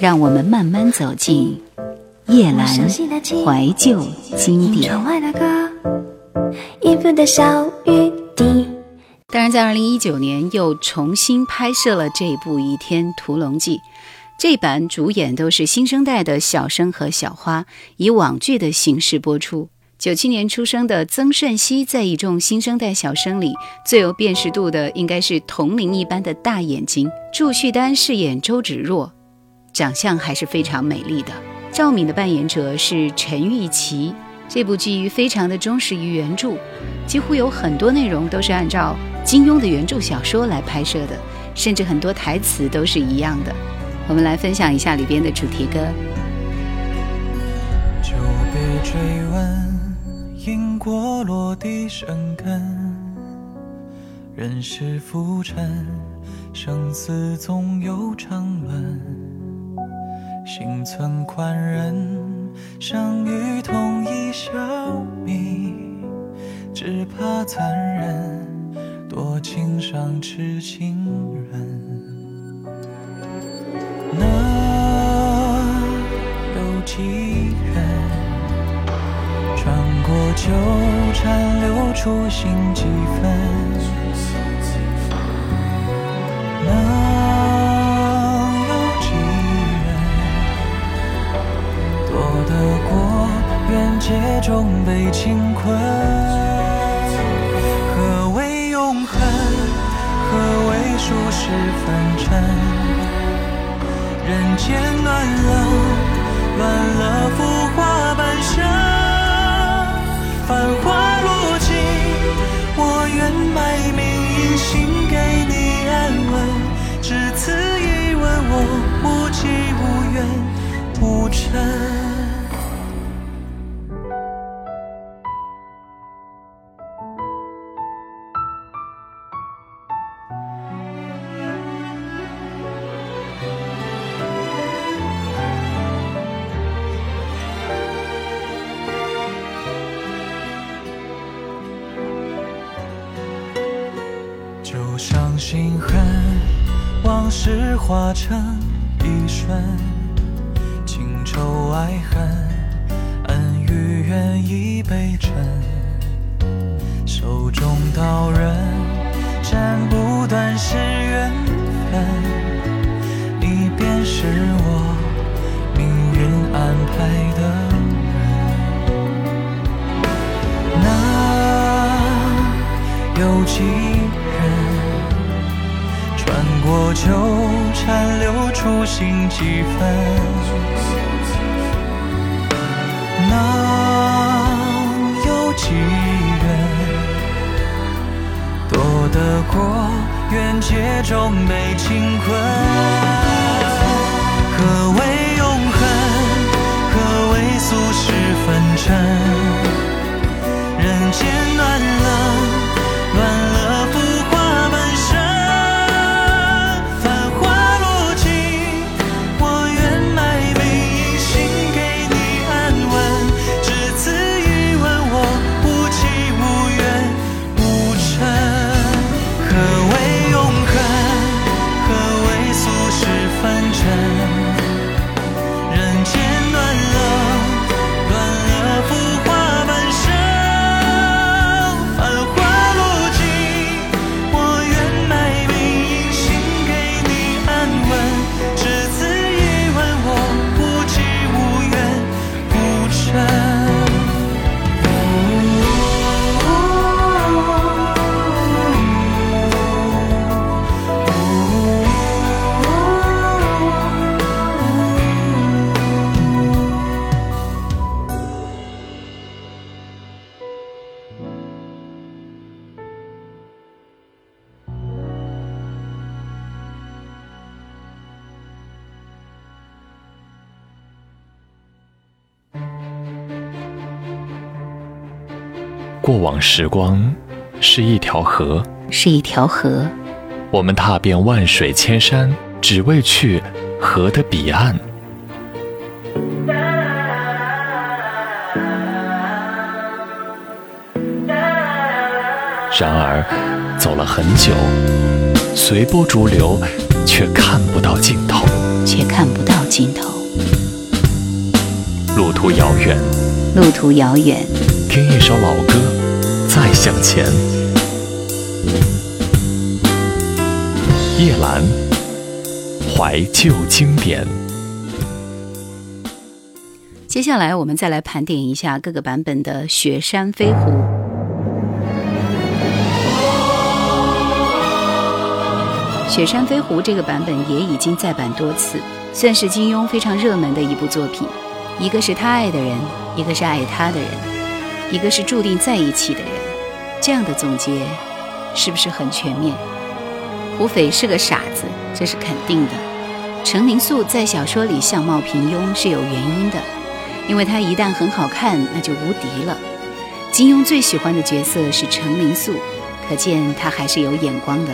让我们慢慢走进叶阑怀旧经典。当然，在二零一九年又重新拍摄了这部《倚天屠龙记》，这版主演都是新生代的小生和小花，以网剧的形式播出。九七年出生的曾舜晞，在一众新生代小生里最有辨识度的，应该是铜铃一般的大眼睛。祝绪丹饰演周芷若。长相还是非常美丽的。赵敏的扮演者是陈钰琪。这部剧非常的忠实于原著，几乎有很多内容都是按照金庸的原著小说来拍摄的，甚至很多台词都是一样的。我们来分享一下里边的主题歌。久别追问，因果落地生根，人世浮沉，生死总有常轮。心存宽仁，生于同一小米，只怕残忍，多情伤痴情人。能有几人穿过纠缠，留出心几分？中被情困，何为永恒？何为俗世纷争？人间暖冷，乱了浮华半生。繁华落尽，我愿卖命一心给你安稳。只此一吻，我无疾无怨无嗔。化成一瞬，情仇爱恨，恩与怨已被沉。手中刀刃，斩不断是缘分，你便是我命运安排的人。那有几？我纠缠，留初心几分？能有几人躲得过缘劫中被情困？过往时光是一条河，是一条河。我们踏遍万水千山，只为去河的彼岸。然而，走了很久，随波逐流，却看不到尽头，却看不到尽头。途遥远，路途遥远，听一首老歌，再向前。叶兰，怀旧经典。接下来，我们再来盘点一下各个版本的《雪山飞狐》。《雪山飞狐》这个版本也已经再版多次，算是金庸非常热门的一部作品。一个是他爱的人，一个是爱他的人，一个是注定在一起的人。这样的总结，是不是很全面？胡斐是个傻子，这是肯定的。程灵素在小说里相貌平庸是有原因的，因为她一旦很好看，那就无敌了。金庸最喜欢的角色是程灵素，可见他还是有眼光的。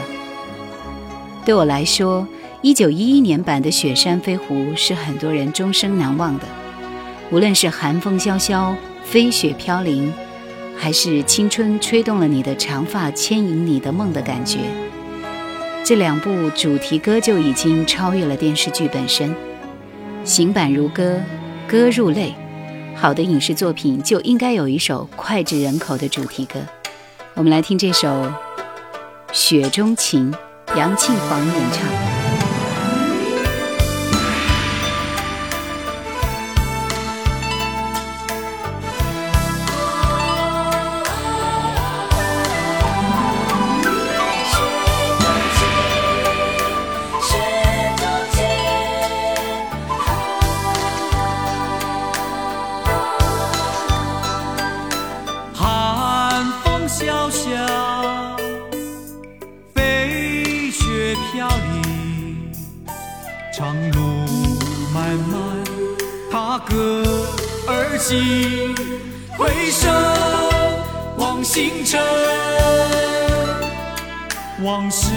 对我来说，一九一一年版的《雪山飞狐》是很多人终生难忘的。无论是寒风萧萧、飞雪飘零，还是青春吹动了你的长发、牵引你的梦的感觉，这两部主题歌就已经超越了电视剧本身。行板如歌，歌入泪。好的影视作品就应该有一首脍炙人口的主题歌。我们来听这首《雪中情》。杨庆煌演唱。长路漫漫踏歌而行回首望星辰。往事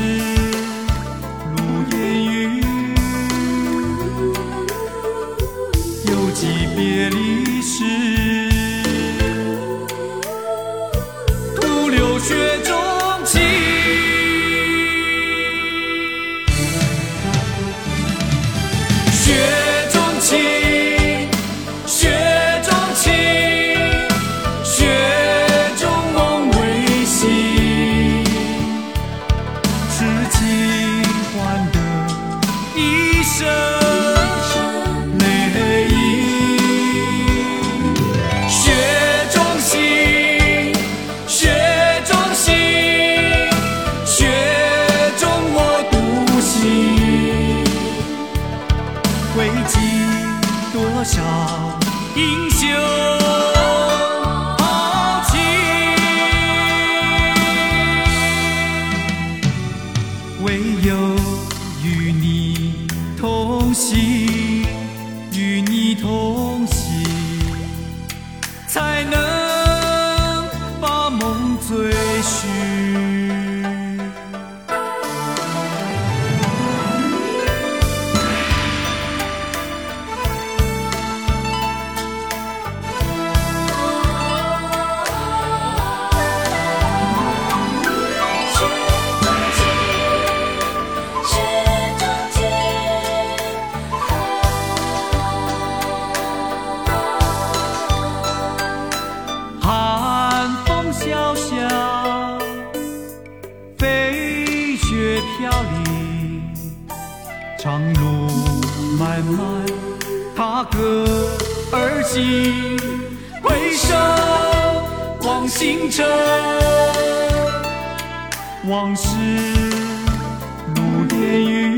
同行，才能把梦追寻。长路漫漫踏歌而行回首望星辰往事如烟云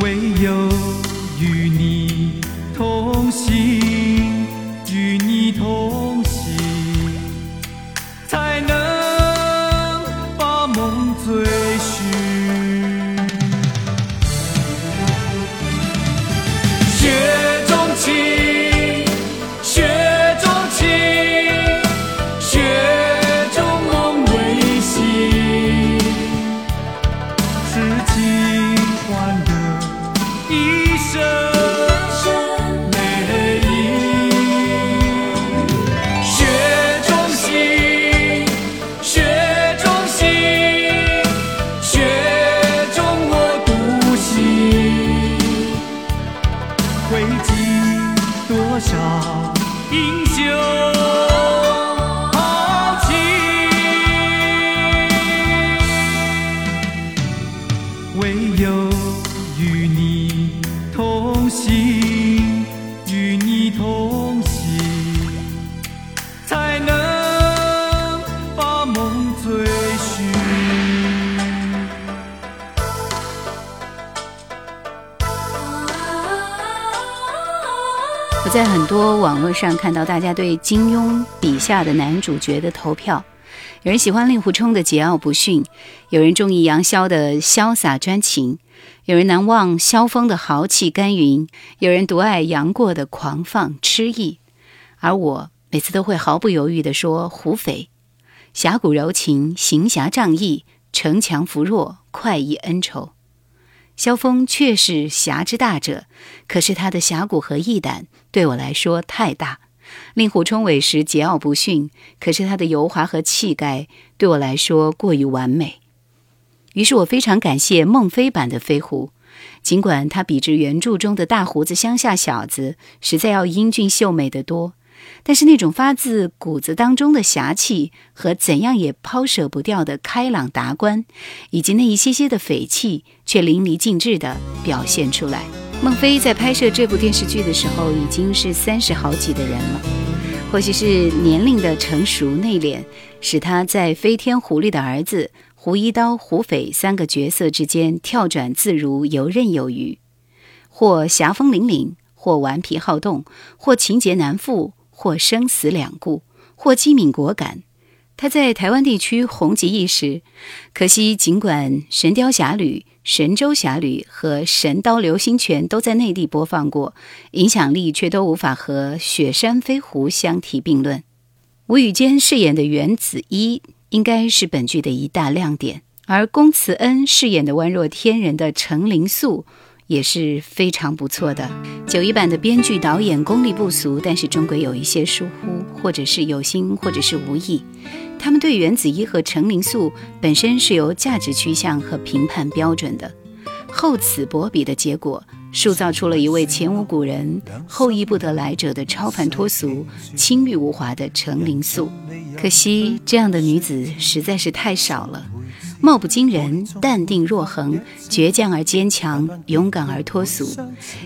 唯有我在很多网络上看到大家对金庸笔下的男主角的投票，有人喜欢令狐冲的桀骜不驯，有人中意杨逍的潇洒专情，有人难忘萧峰的豪气干云，有人独爱杨过的狂放痴意，而我每次都会毫不犹豫地说胡斐，侠骨柔情，行侠仗义，城强扶弱，快意恩仇。萧峰确是侠之大者，可是他的侠骨和义胆对我来说太大。令狐冲委实桀骜不驯，可是他的油滑和气概对我来说过于完美。于是我非常感谢孟非版的飞狐，尽管他比之原著中的大胡子乡下小子实在要英俊秀美得多，但是那种发自骨子当中的侠气和怎样也抛舍不掉的开朗达观，以及那一些些的匪气，却淋漓尽致地表现出来。孟非在拍摄这部电视剧的时候已经是三十好几的人了，或许是年龄的成熟内敛，使他在飞天狐狸的儿子胡一刀、胡斐三个角色之间跳转自如、游刃有余，或侠风凛凛，或顽皮好动，或情节难负，或生死两顾，或机敏果敢。他在台湾地区红极一时，可惜尽管《神雕侠侣》《神州侠侣》和《神刀流星拳》都在内地播放过，影响力却都无法和《雪山飞狐》相提并论。吴宇坚饰演的袁子一应该是本剧的一大亮点，而龚慈恩饰演的宛若天人的程灵素也是非常不错的。九一版的编剧导演功力不俗，但是终归有一些疏忽，或者是有心，或者是无意。他们对袁子一和程灵素本身是有价值趋向和评判标准的，厚此薄彼的结果，塑造出了一位前无古人、后亦不得来者的超凡脱俗、清玉无华的程灵素。可惜这样的女子实在是太少了，貌不惊人，淡定若恒，倔强而坚强，勇敢而脱俗，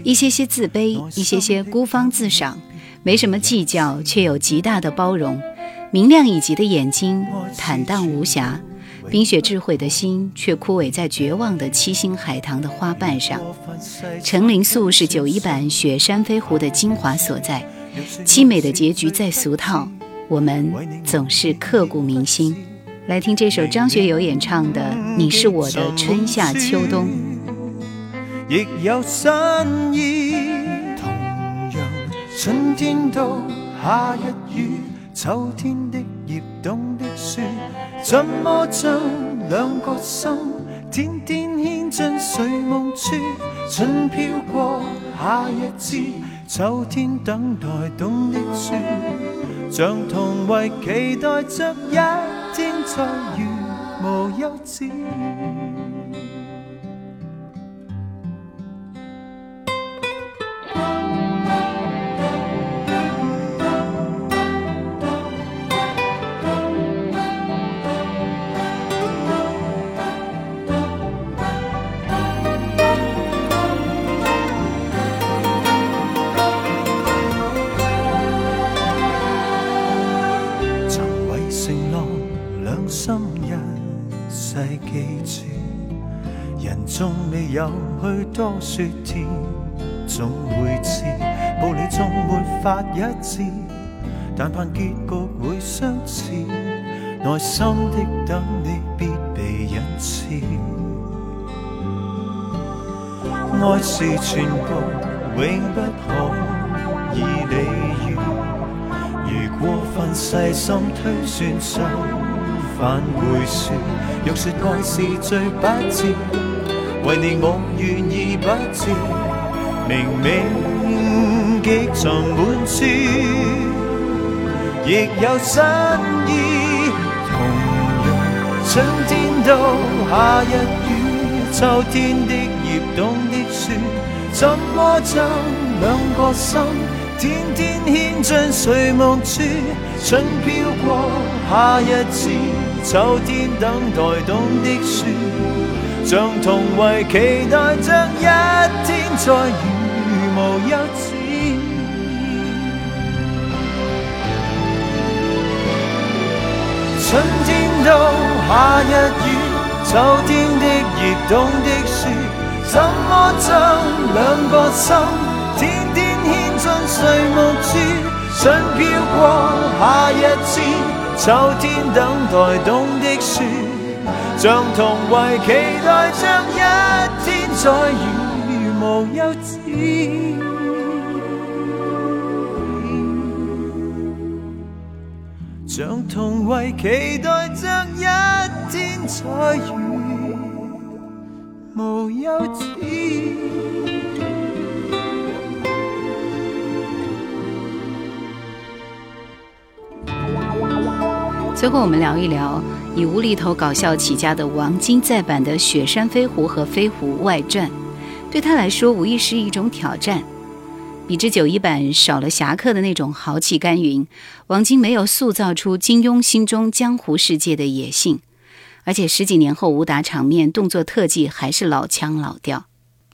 一些些自卑，一些些孤芳自赏，没什么计较，却有极大的包容。明亮以及的眼睛，坦荡无瑕；冰雪智慧的心，却枯萎在绝望的七星海棠的花瓣上。程灵素是九一版《雪山飞狐》的精华所在，凄美的结局再俗套，我们总是刻骨铭心。来听这首张学友演唱的《你是我的春夏秋冬》。亦有新意。同樣春天到夏日雨，秋天的葉冬的雪，怎麼將兩個心天天牽進睡夢處？春飄過，夏日至，秋天等待冬的雪，像同为期待着一天再遇无休止。多說甜，總會知道理纵没法一致，但盼结局会相似。耐心的等你，必被恩赐。爱是全部，永不可以理喻。如过分细心推算，相反会说。若说爱是最不智，为你我愿意不知。明明极尽满处，亦有新意。同样，春天到夏日雨，秋天的叶，冬的雪，怎么将两个心天天牵进睡梦处？春飘过，夏日至，秋天等待冬的雪，像同为期待着一天再遇。无休止。春天到夏日雨，秋天的热，冬的雪，怎么将两个心天天牵进睡梦处？春飘过夏日至，秋天等待冬的雪，像同为期待着一天再遇无休止。像同为期待着一天再遇无休止。最后，我们聊一聊以无厘头搞笑起家的王晶再版的《雪山飞狐》和《飞狐外传》，对他来说无疑是一种挑战。比之九一版少了侠客的那种豪气干云，王晶没有塑造出金庸心中江湖世界的野性，而且十几年后武打场面、动作特技还是老腔老调。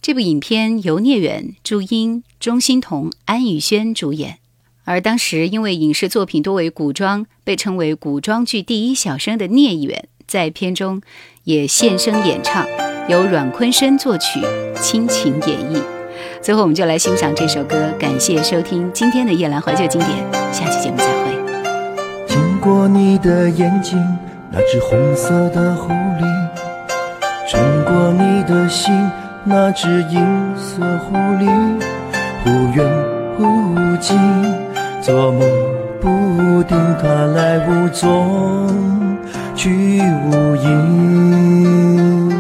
这部影片由聂远、朱茵、钟欣桐、安以轩主演，而当时因为影视作品多为古装，被称为古装剧第一小生的聂远，在片中也现身演唱，由阮坤生作曲，倾情演绎。最后，我们就来欣赏这首歌。感谢收听今天的夜阑怀旧经典，下期节目再会。经过你的眼睛，那只红色的狐狸；穿过你的心，那只银色狐狸。忽远忽近，捉摸不定，它来无踪，去无影。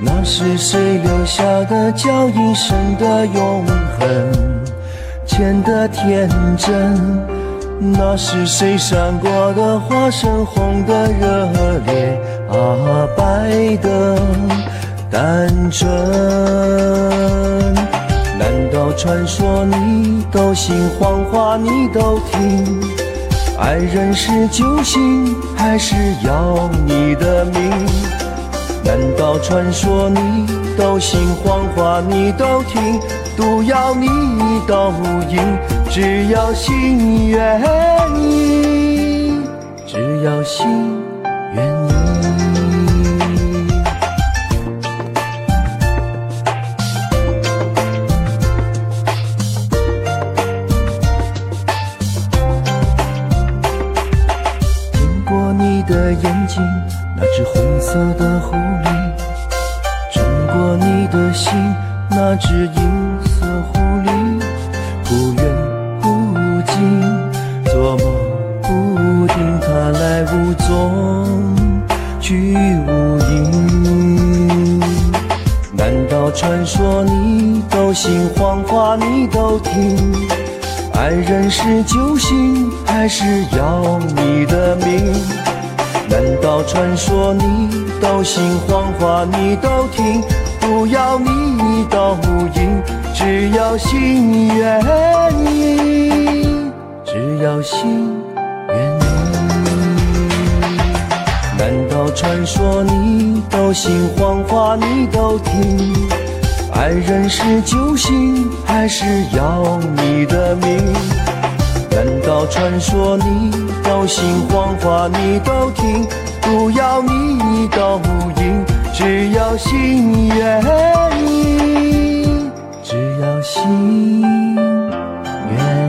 那是谁留下的脚印，深的永恒，浅的天真？那是谁闪过的花，深红的热烈啊，白的单纯？传说你都信，谎话你都听？爱人是救星，还是要你的命？难道传说你都信，谎话你都听，毒药你都饮？只要心愿意，只要心愿。的眼睛，那只红色的狐狸。穿过你的心，那只银色狐狸，忽远忽近，捉摸不定，它来无踪，去无影。难道传说你都信，谎话你都听？爱人是救星，还是要你的命？难道传说你都信，谎话你都听？不要你都应，只要心愿意，只要心愿意。难道传说你都信，谎话你都听？爱人是救星，还是要你的命？难道传说你都信谎话你都听？不要你都应只要心愿意只要心愿